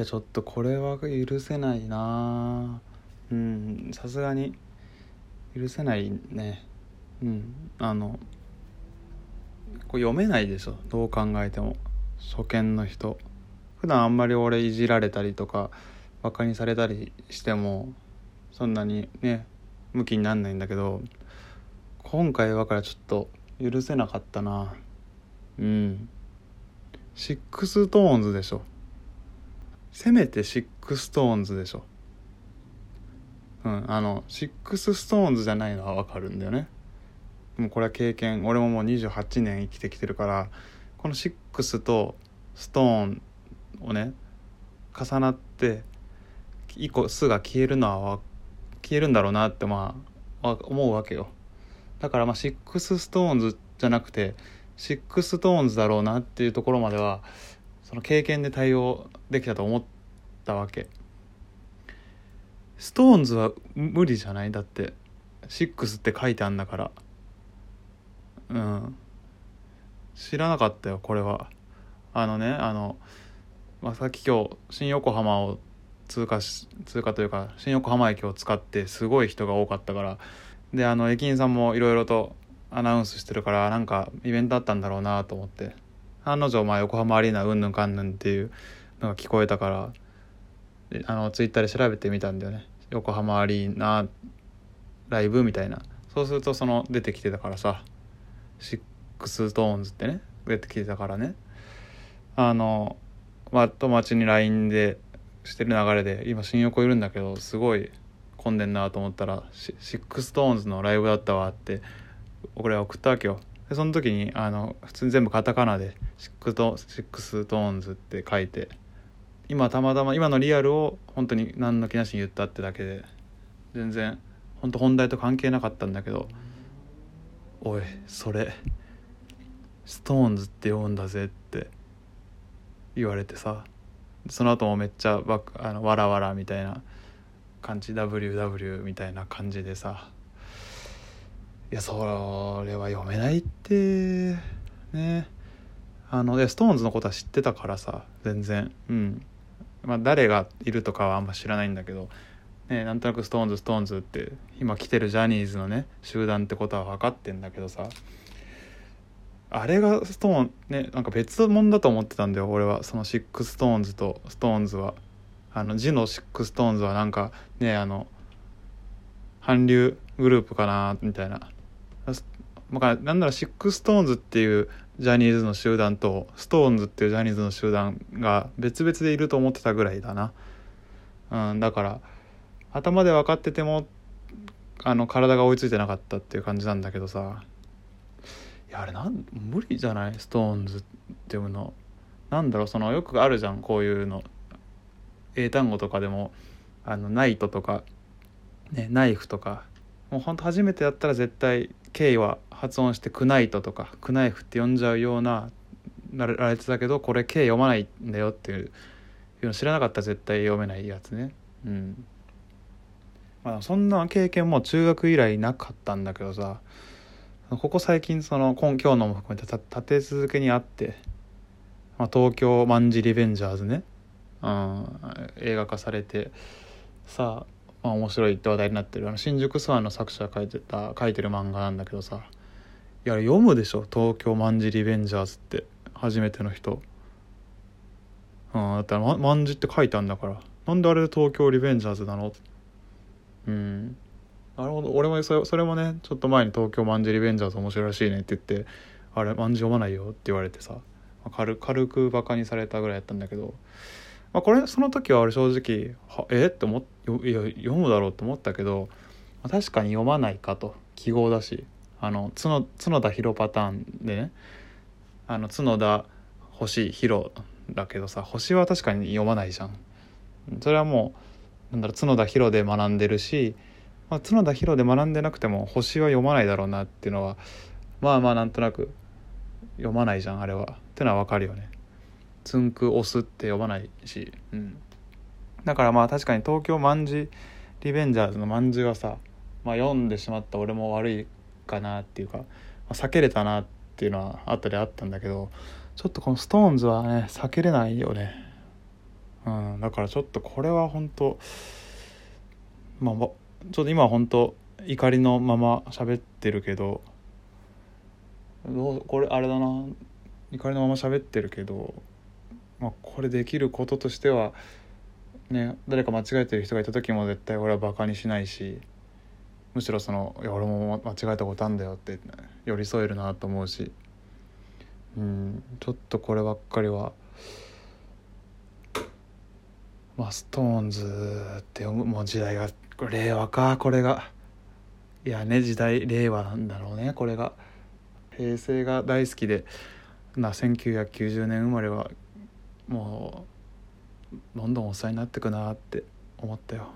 やちょっとこれは許せないな。うんさすがに。許せないね。うんあのこれ読めないでしょ。どう考えても。初見の人。普段あんまり俺いじられたりとかバカにされたりしてもそんなにね向きになんないんだけど今回はからちょっと許せなかったな。うん。シックストーンズでしょ。せめてシックストーンズでしょ。うんあのシックスストーンズじゃないのはわかるんだよね。でもこれは経験。俺ももう28年生きてきてるからこの six と stone をね重なって一個「す」が消えるのは消えるんだろうなってまあ思うわけよ。だからまあシックスストーンズじゃなくてシックストーンズだろうなっていうところまではその経験で対応できたと思ったわけ。ストーンズは無理じゃない？だってシックスって書いてあんだから。うん。知らなかったよこれは。あのねあの、まあ、さっき今日新横浜を通過し通過というか新横浜駅を使ってすごい人が多かったから。であの駅員さんもいろいろとアナウンスしてるからなんかイベントあったんだろうなと思って。案の定まあ横浜アリーナうんぬんかんぬんっていうのが聞こえたからあのツイッターで調べてみたんだよね。横浜アリーナライブみたいな。そうするとその出てきてたからさシックストーンズってね出てきてたからね。あのまあ友達に LINE でしてる流れで今新横いるんだけどすごい混んでんなと思ったらシックストーンズのライブだったわって俺は送ったわけよ。でその時にあの普通に全部カタカナでシックトシックストーンズって書いて今たまたま今のリアルを本当に何の気なしに言ったってだけで全然本当本題と関係なかったんだけどおいそれストーンズって読んだぜって言われてさその後もめっちゃバあのわらわらみたいな感じ WW みたいな感じでさいやそれは読めないって。ね。あのストーンズのことは知ってたからさ全然。うん。まあ誰がいるとかはあんま知らないんだけど。ねなんとなくストーンズストーンズって今来てるジャニーズのね集団ってことは分かってんだけどさ。あれがストーンねなんか別物だと思ってたんだよ俺は。そのシックストーンズとストーンズは。あの字のシックストーンズはなんかねあの韓流グループかなみたいな。まあ、なんならシックストーンズっていうジャニーズの集団とストーンズっていうジャニーズの集団が別々でいると思ってたぐらいだな、うん、だから頭で分かっててもあの体が追いついてなかったっていう感じなんだけどさ。いやあれなん無理じゃない？ストーンズっていうの。なんだろうそのよくあるじゃんこういうの。英単語とかでもあのナイトとか、ね、ナイフとか。もうほんと初めてやったら絶対 K は発音してクナイトとかクナイフって呼んじゃうようなられてたけどこれ K 読まないんだよっていうの知らなかったら絶対読めないやつね。うん。まあそんな経験も中学以来なかったんだけどさここ最近その今今日のも含めて立て続けにあって、まあ、東京卍リベンジャーズね、うん、映画化されてさあまあ、面白いって話題になってる。あの新宿スワンの作者が書いてた書いてる漫画なんだけどさ。いや読むでしょ？東京卍リベンジャーズって。初めての人。うんだったら卍って書いてあんだから。なんであれで東京リベンジャーズなの？うん。なるほど。俺もそれそれもねちょっと前に東京卍リベンジャーズ面白いらしいねって言ってあれ卍読まないよって言われてさ。軽軽くバカにされたぐらいやったんだけど。まあ、これその時は俺正直はえ？って思っいや読むだろうと思ったけど、まあ、確かに読まないかと記号だしあの角角田博パターンでねあの角田星博だけどさ星は確かに読まないじゃん。それはもうなんだろう角田博で学んでるし、まあ、角田博で学んでなくても星は読まないだろうなっていうのはまあまあなんとなく読まないじゃんあれは。っていうのは分かるよね。つんく押すって呼ばないし、うん、だからまあ確かに東京卍リベンジャーズの卍はさ、まあ、読んでしまった俺も悪いかなっていうか、まあ、避けれたなっていうのは後であったんだけどちょっとこのストーンズはね避けれないよね。うん、だからちょっとこれは本当まあまちょっと今は本当怒りのまま喋ってるけどどうこれあれだな。怒りのまま喋ってるけど、まあ、これできることとしてはね誰か間違えてる人がいた時も絶対俺はバカにしないしむしろその「いや俺も間違えたことあるんだよ」って寄り添えるなと思うしうんちょっとこればっかりは。まあ、ストーンズって読むもう時代が令和かこれがいやね時代令和なんだろうねこれが平成が大好きでな1990年生まれはもうどんどんお世話になってくなって思ったよ。